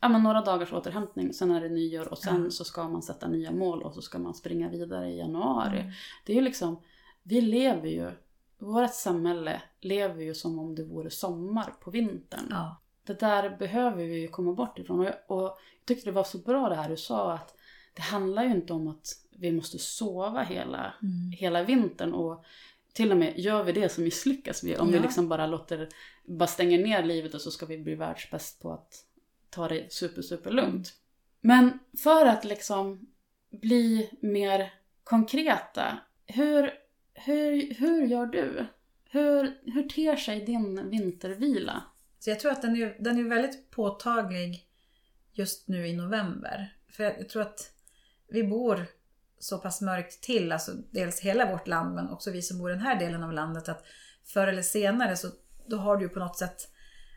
A: ja, men några dagars återhämtning, sen är det nyår och sen ja. så ska man sätta nya mål och så ska man springa vidare i januari. Mm. Det är ju liksom, vi lever ju, vårt samhälle lever ju som om det vore sommar på vintern. Ja. Det där behöver vi ju komma bort ifrån. Och jag, och jag tyckte det var så bra det här du sa att det handlar ju inte om att vi måste sova hela, mm. hela vintern. Och till och med gör vi det så misslyckas vi. Om ja. vi liksom bara låter, bara stänger ner livet och så ska vi bli världsbäst på att ta det super, super lugnt. Men för att liksom bli mer konkreta, hur, hur, hur gör du? Hur, hur ter sig din vintervila?
B: Så jag tror att den är, den är väldigt påtaglig just nu i november. För jag tror att vi bor så pass mörkt till, alltså dels hela vårt land men också vi som bor i den här delen av landet att förr eller senare så då har du ju på något sätt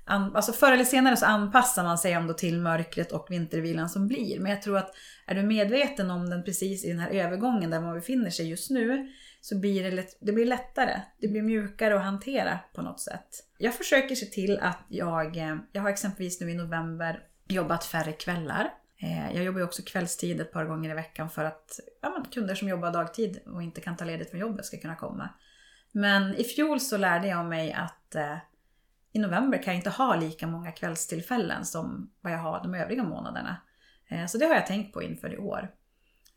B: Alltså förr eller senare så anpassar man sig ändå till mörkret och vintervilan som blir. Men jag tror att är du medveten om den precis i den här övergången där man befinner sig just nu så blir det, lätt, det blir lättare. Det blir mjukare att hantera på något sätt. Jag försöker se till att jag, eh, jag har exempelvis nu i november jobbat färre kvällar. Eh, jag jobbar ju också kvällstid ett par gånger i veckan för att ja, kunder som jobbar dagtid och inte kan ta ledigt från jobbet ska kunna komma. Men i fjol så lärde jag mig att eh, i november kan jag inte ha lika många kvällstillfällen som vad jag har de övriga månaderna. Eh, så det har jag tänkt på inför i år.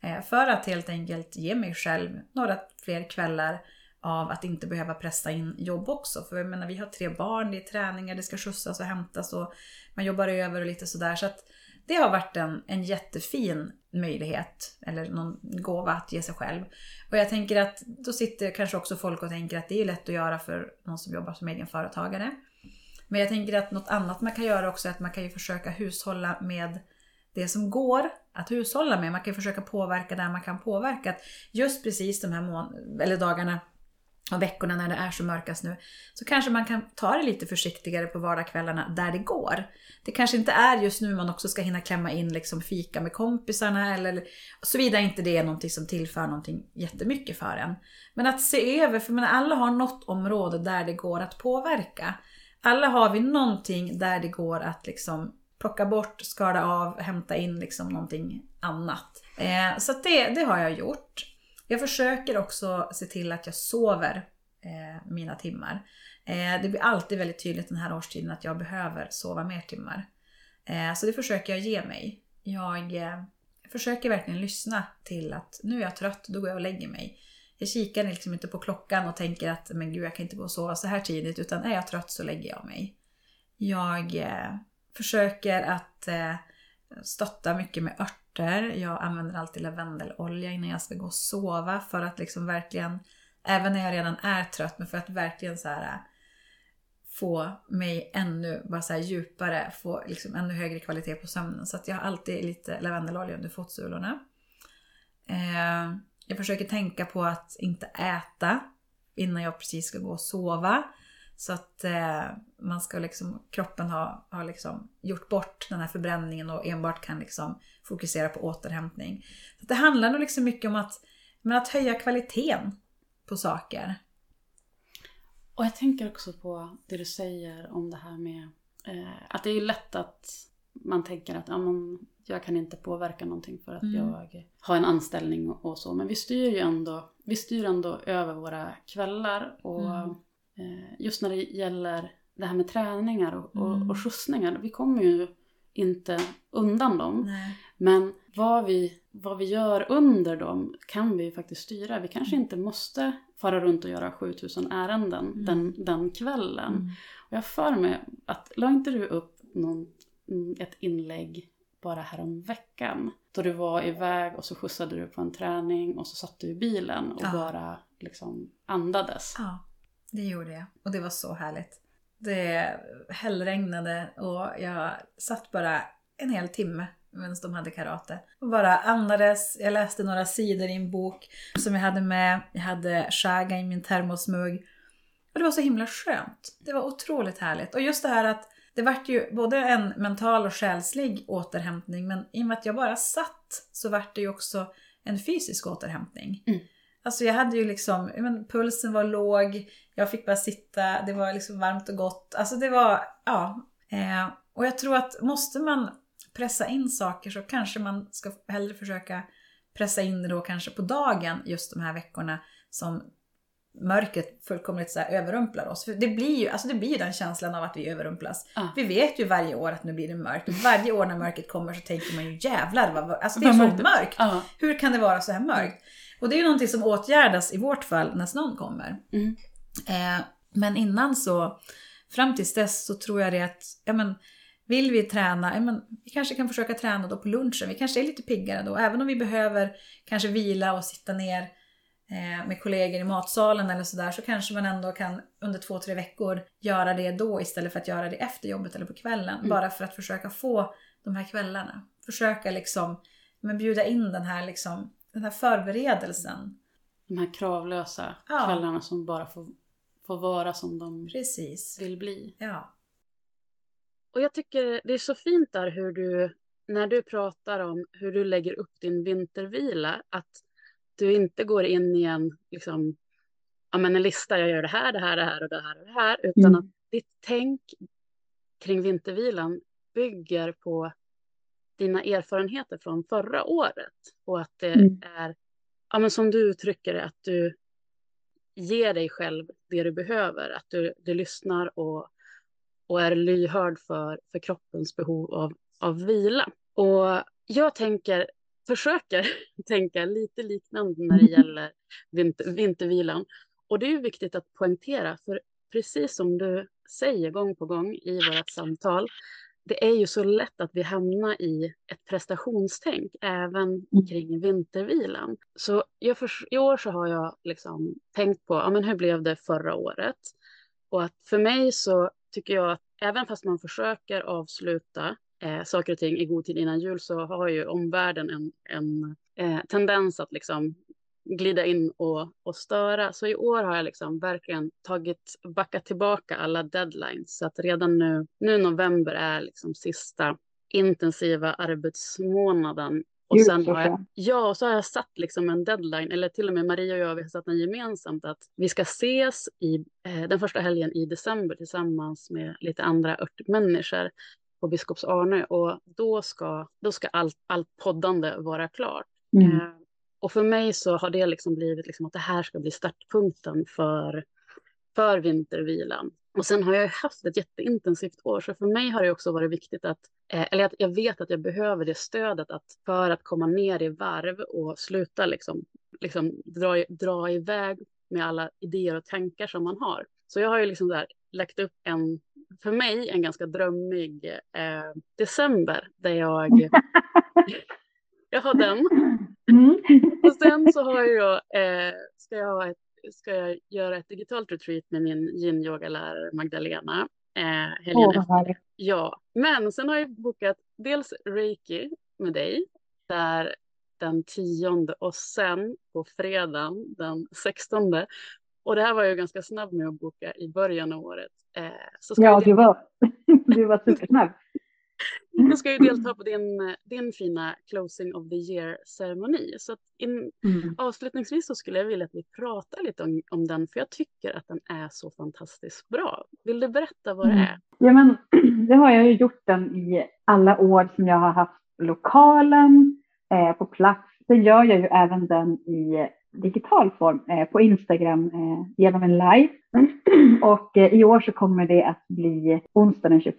B: Eh, för att helt enkelt ge mig själv några fler kvällar av att inte behöva pressa in jobb också. För jag menar, vi har tre barn, det är träningar, det ska skjutsas och hämtas och man jobbar över och lite sådär. Så att det har varit en, en jättefin möjlighet, eller någon gåva att ge sig själv. Och jag tänker att då sitter kanske också folk och tänker att det är lätt att göra för någon som jobbar som egen företagare. Men jag tänker att något annat man kan göra också är att man kan ju försöka hushålla med det som går att hushålla med. Man kan ju försöka påverka där man kan påverka. Just precis de här mån- eller dagarna och veckorna när det är som mörkast nu, så kanske man kan ta det lite försiktigare på vardagskvällarna där det går. Det kanske inte är just nu man också ska hinna klämma in liksom fika med kompisarna eller såvida inte det är någonting som tillför någonting jättemycket för en. Men att se över, för alla har något område där det går att påverka. Alla har vi någonting där det går att liksom plocka bort, skala av, hämta in liksom någonting annat. Eh, så det, det har jag gjort. Jag försöker också se till att jag sover eh, mina timmar. Eh, det blir alltid väldigt tydligt den här årstiden att jag behöver sova mer timmar. Eh, så det försöker jag ge mig. Jag eh, försöker verkligen lyssna till att nu är jag trött, då går jag och lägger mig. Jag kikar liksom inte på klockan och tänker att men gud jag kan inte gå och sova så här tidigt utan är jag trött så lägger jag mig. Jag eh, försöker att eh, Stöttar mycket med örter. Jag använder alltid lavendelolja innan jag ska gå och sova för att liksom verkligen, även när jag redan är trött, men för att verkligen så här äh, få mig ännu bara så djupare, få liksom ännu högre kvalitet på sömnen. Så att jag har alltid lite lavendelolja under fotsulorna. Eh, jag försöker tänka på att inte äta innan jag precis ska gå och sova. Så att eh, man ska liksom, kroppen har, har liksom gjort bort den här förbränningen och enbart kan liksom fokusera på återhämtning. Så det handlar nog liksom mycket om att, men att höja kvaliteten på saker.
A: Och jag tänker också på det du säger om det här med eh, att det är lätt att man tänker att ja, men, jag kan inte påverka någonting för att mm. jag har en anställning och så. Men vi styr ju ändå, vi styr ändå över våra kvällar. Och mm. Eh, just när det gäller det här med träningar och, och, mm. och skjutsningar, vi kommer ju inte undan dem.
B: Nej.
A: Men vad vi, vad vi gör under dem kan vi ju faktiskt styra. Vi kanske inte måste fara runt och göra 7000 ärenden mm. den, den kvällen. Mm. Och jag för mig att, la inte du upp någon, ett inlägg bara härom veckan. Då du var iväg och så skjutsade du på en träning och så satt du i bilen och ja. bara liksom andades.
B: Ja, det gjorde jag. Och det var så härligt. Det hällregnade och jag satt bara en hel timme medan de hade karate. Och bara andades, jag läste några sidor i en bok som jag hade med. Jag hade shaga i min termosmugg. Och det var så himla skönt. Det var otroligt härligt. Och just det här att det vart ju både en mental och själslig återhämtning men i och med att jag bara satt så vart det ju också en fysisk återhämtning. Mm. Alltså jag hade ju liksom, men pulsen var låg, jag fick bara sitta, det var liksom varmt och gott. Alltså det var, ja. Eh, och jag tror att måste man pressa in saker så kanske man ska hellre försöka pressa in det då kanske på dagen just de här veckorna som mörkret fullkomligt så överrumplar oss. För det blir ju alltså det blir den känslan av att vi överrumplas. Ah. Vi vet ju varje år att nu blir det mörkt. Varje år när mörkret kommer så tänker man ju jävlar vad, alltså det är så mörkt. Ah. Hur kan det vara så här mörkt? Och det är ju någonting som åtgärdas i vårt fall när snön kommer. Mm. Eh, men innan så, fram tills dess så tror jag det att, ja men vill vi träna, ja, men vi kanske kan försöka träna då på lunchen. Vi kanske är lite piggare då. Även om vi behöver kanske vila och sitta ner eh, med kollegor i matsalen eller sådär så kanske man ändå kan under två, tre veckor göra det då istället för att göra det efter jobbet eller på kvällen. Mm. Bara för att försöka få de här kvällarna. Försöka liksom men bjuda in den här, liksom, den här förberedelsen.
A: De här kravlösa ja. kvällarna som bara får, får vara som de
B: Precis.
A: vill bli.
B: Ja.
A: Och jag tycker det är så fint där hur du, när du pratar om hur du lägger upp din vintervila, att du inte går in i en, liksom, ja, men en lista, jag gör det här, det här, det här och det här och det här, utan mm. att ditt tänk kring vintervilan bygger på dina erfarenheter från förra året och att det mm. är, ja, men som du uttrycker det, att du ger dig själv det du behöver, att du, du lyssnar och, och är lyhörd för, för kroppens behov av, av vila. Och jag tänker försöker tänka lite liknande när det gäller vinter, vintervilan. Och det är viktigt att poängtera, för precis som du säger gång på gång i vårt samtal, det är ju så lätt att vi hamnar i ett prestationstänk även mm. kring vintervilan. Så jag för, i år så har jag liksom tänkt på ja, men hur blev det förra året? Och att för mig så tycker jag att även fast man försöker avsluta eh, saker och ting i god tid innan jul så har ju omvärlden en, en eh, tendens att liksom glida in och, och störa. Så i år har jag liksom verkligen tagit, backat tillbaka alla deadlines. Så att redan nu, nu november är liksom sista intensiva arbetsmånaden. Och sen har jag, ja, och så har jag satt liksom en deadline, eller till och med Maria och jag vi har satt den gemensamt, att vi ska ses i, eh, den första helgen i december tillsammans med lite andra örtmänniskor på Biskops Arne och då ska, då ska allt, allt poddande vara klart. Mm. Eh, och för mig så har det liksom blivit liksom att det här ska bli startpunkten för, för vintervilan. Och sen har jag haft ett jätteintensivt år, så för mig har det också varit viktigt att, eh, eller att jag vet att jag behöver det stödet att för att komma ner i varv och sluta liksom, liksom dra, dra iväg med alla idéer och tankar som man har. Så jag har ju liksom där lagt upp en för mig en ganska drömmig eh, december där jag, jag har den. Mm. Och sen så har jag, eh, ska, jag ha ett, ska jag göra ett digitalt retreat med min yin-yoga-lärare Magdalena. Eh, helgen oh, efter. Ja, men sen har jag bokat dels reiki med dig där den tionde och sen på fredagen den sextonde och det här var jag ganska snabb med att boka i början av året.
C: Eh, ja, du var, du var supersnabb.
A: Jag ska ju delta på din, din fina closing of the year-ceremoni. Så in, mm. avslutningsvis så skulle jag vilja att vi pratar lite om, om den, för jag tycker att den är så fantastiskt bra. Vill du berätta vad det mm. är?
C: Ja, men det har jag ju gjort den i alla år som jag har haft lokalen eh, på plats. Sen gör jag ju även den i digital form eh, på Instagram eh, genom en live. Och eh, i år så kommer det att bli onsdag den 21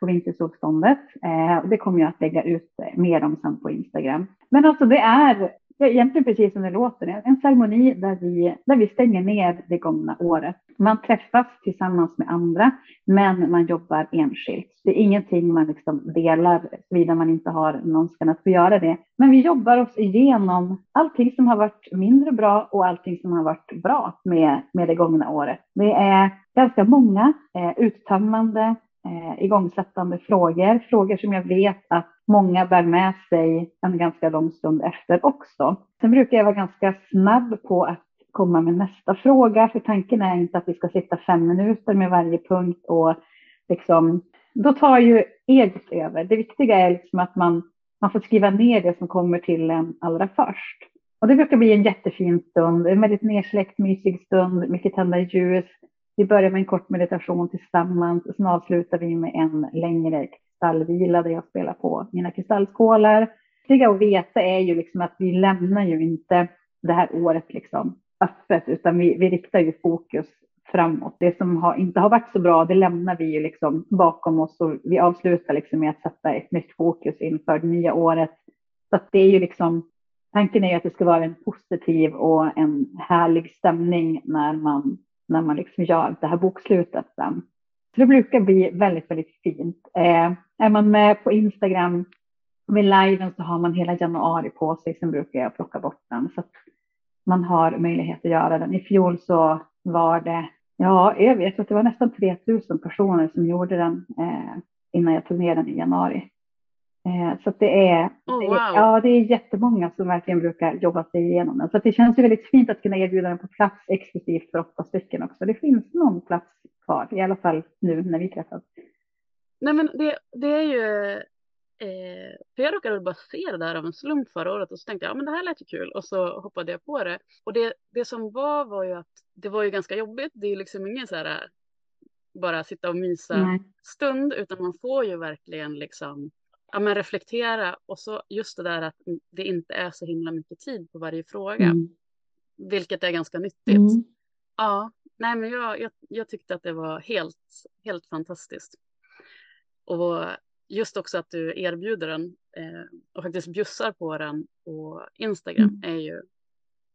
C: på vintersolståndet. Eh, det kommer jag att lägga ut eh, mer om sen på Instagram. Men alltså det är Ja, egentligen precis som det låter. En ceremoni där vi, där vi stänger ner det gångna året. Man träffas tillsammans med andra, men man jobbar enskilt. Det är ingenting man liksom delar, såvida man inte har någon att få göra det. Men vi jobbar oss igenom allting som har varit mindre bra och allting som har varit bra med, med det gångna året. Det är ganska många eh, uttömmande, eh, igångsättande frågor. Frågor som jag vet att många bär med sig en ganska lång stund efter också. Sen brukar jag vara ganska snabb på att komma med nästa fråga, för tanken är inte att vi ska sitta fem minuter med varje punkt och liksom, då tar ju eget över. Det viktiga är liksom att man, man får skriva ner det som kommer till en allra först. Och det brukar bli en jättefin stund, en väldigt nersläckt, mysig stund, mycket tända ljus. Vi börjar med en kort meditation tillsammans och sen avslutar vi med en längre kristallvila där jag spelar på mina kristallskålar. Det att veta är ju liksom att vi lämnar ju inte det här året liksom öppet, utan vi, vi riktar ju fokus framåt. Det som har, inte har varit så bra, det lämnar vi ju liksom bakom oss och vi avslutar liksom med att sätta ett nytt fokus inför det nya året. Så att det är ju liksom, tanken är ju att det ska vara en positiv och en härlig stämning när man, när man liksom gör det här bokslutet sen. Så det brukar bli väldigt, väldigt fint. Eh, är man med på Instagram med liven så har man hela januari på sig, sen brukar jag plocka bort den. Så att man har möjlighet att göra den. I fjol så var det, ja, jag vet att det var nästan 3000 personer som gjorde den eh, innan jag tog ner den i januari. Eh, så det är,
A: oh,
C: wow. ja, det är jättemånga som verkligen brukar jobba sig igenom den. Så det känns ju väldigt fint att kunna erbjuda den på plats exklusivt för åtta stycken också. Det finns någon plats kvar, i alla fall nu när vi träffas.
A: Nej, men det, det är ju Eh, för jag råkade bara se det där av en slump förra året och så tänkte jag, ja men det här lät ju kul och så hoppade jag på det. Och det, det som var var ju att det var ju ganska jobbigt. Det är ju liksom ingen så här bara sitta och mysa mm. stund, utan man får ju verkligen liksom ja, men reflektera och så just det där att det inte är så himla mycket tid på varje fråga, mm. vilket är ganska nyttigt. Mm. Ja, nej, men jag, jag, jag tyckte att det var helt, helt fantastiskt. Och just också att du erbjuder den eh, och faktiskt bjussar på den på Instagram mm. är ju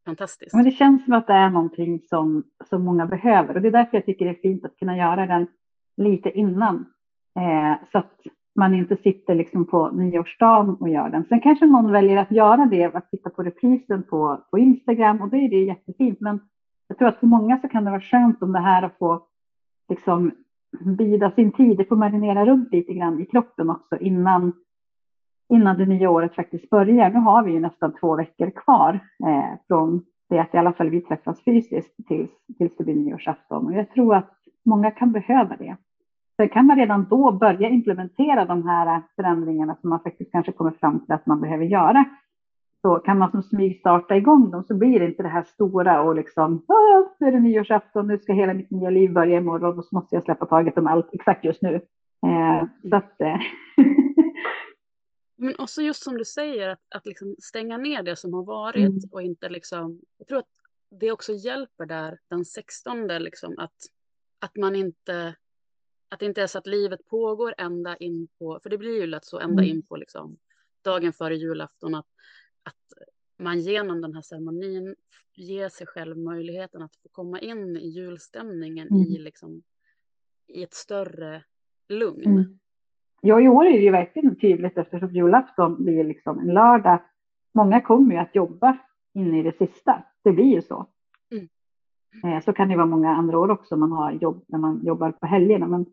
A: fantastiskt.
C: Men det känns som att det är någonting som, som många behöver och det är därför jag tycker det är fint att kunna göra den lite innan. Eh, så att man inte sitter liksom på nyårsdagen och gör den. Sen kanske någon väljer att göra det, att titta på reprisen på, på Instagram och då är det jättefint. Men jag tror att för många så kan det vara skönt om det här att få liksom bida sin tid. Det får marinera runt lite grann i kroppen också innan, innan det nya året faktiskt börjar. Nu har vi ju nästan två veckor kvar eh, från det att i alla fall vi träffas fysiskt tills, tills det blir nyårsafton. Och jag tror att många kan behöva det. Sen kan man redan då börja implementera de här förändringarna som man faktiskt kanske kommer fram till att man behöver göra så kan man som smygstarta igång dem så blir det inte det här stora och liksom, nu är det nyårsafton, nu ska hela mitt nya liv börja imorgon och så måste jag släppa taget om allt exakt just nu. Eh, så att, eh.
A: Men också just som du säger, att, att liksom stänga ner det som har varit mm. och inte liksom, jag tror att det också hjälper där den 16 liksom att, att man inte, att det inte är så att livet pågår ända in på, för det blir ju lätt så ända mm. in på liksom dagen före julafton att att man genom den här ceremonin ger sig själv möjligheten att få komma in i julstämningen mm. i, liksom, i ett större lugn. Mm.
C: Ja, i år är det ju verkligen tydligt eftersom julafton blir liksom en lördag. Många kommer ju att jobba in i det sista. Det blir ju så. Eh, så kan det vara många andra år också. Man har jobb när man jobbar på helgerna. Men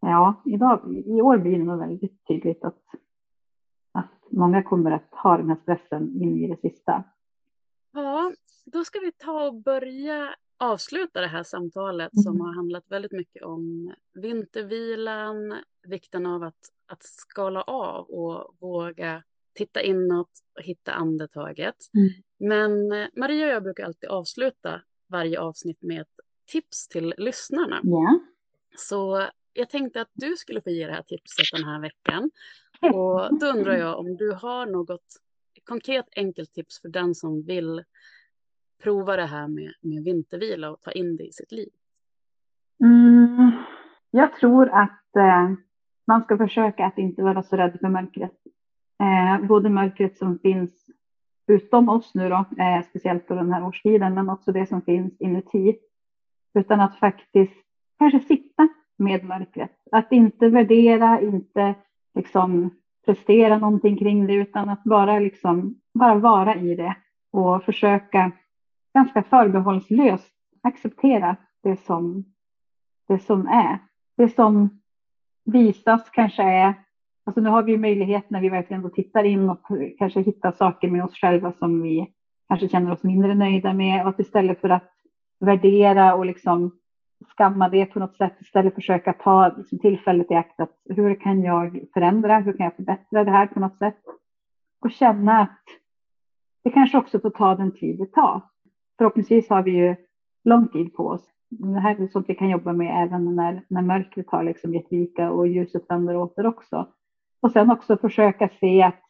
C: ja, idag, i år blir det nog väldigt tydligt att många kommer att ha den här stressen in i det sista.
A: Ja, då ska vi ta och börja avsluta det här samtalet mm. som har handlat väldigt mycket om vintervilan, vikten av att, att skala av och våga titta inåt och hitta andetaget. Mm. Men eh, Maria och jag brukar alltid avsluta varje avsnitt med ett tips till lyssnarna.
C: Yeah.
A: Så jag tänkte att du skulle få ge det här tipset den här veckan. Och då undrar jag om du har något konkret enkelt tips för den som vill prova det här med, med vintervila och ta in det i sitt liv?
C: Mm, jag tror att eh, man ska försöka att inte vara så rädd för mörkret. Eh, både mörkret som finns utom oss nu då, eh, speciellt på den här årstiden, men också det som finns inuti. Utan att faktiskt kanske sitta med mörkret. Att inte värdera, inte liksom prestera någonting kring det, utan att bara, liksom, bara vara i det och försöka ganska förbehållslöst acceptera det som, det som är. Det som visas kanske är Alltså nu har vi möjlighet när vi verkligen då tittar in och kanske hittar saker med oss själva som vi kanske känner oss mindre nöjda med. Och att istället för att värdera och liksom skamma det på något sätt, istället försöka ta liksom tillfället i akt att hur kan jag förändra, hur kan jag förbättra det här på något sätt? Och känna att det kanske också får ta den tid det tar. Förhoppningsvis har vi ju lång tid på oss. Det här är sånt vi kan jobba med även när, när mörkret har liksom gett vika och ljuset vänder åter också. Och sen också försöka se att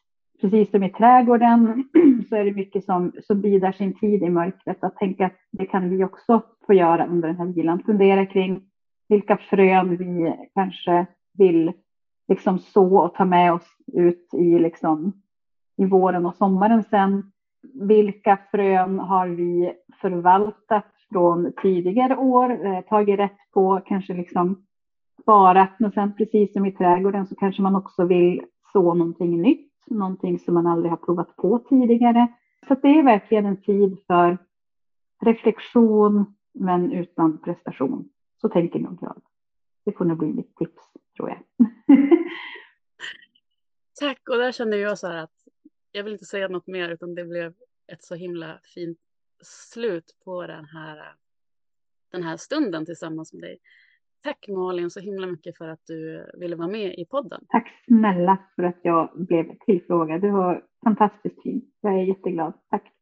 C: precis som i trädgården så är det mycket som, som bidar sin tid i mörkret. Att tänka att det kan vi också få göra under den här vilan. Fundera kring vilka frön vi kanske vill liksom så och ta med oss ut i, liksom, i våren och sommaren sen. Vilka frön har vi förvaltat från tidigare år, eh, tagit rätt på, kanske liksom sparat. Men sen precis som i trädgården så kanske man också vill så någonting nytt, någonting som man aldrig har provat på tidigare. Så det är verkligen en tid för reflektion, men utan prestation. Så tänker nog jag. Det får nog bli mitt tips, tror jag.
A: Tack, och där känner jag så här att jag vill inte säga något mer, utan det blev ett så himla fint slut på den här, den här stunden tillsammans med dig. Tack Malin så himla mycket för att du ville vara med i podden.
C: Tack snälla för att jag blev tillfrågad. Du var fantastiskt fint. Jag är jätteglad. Tack.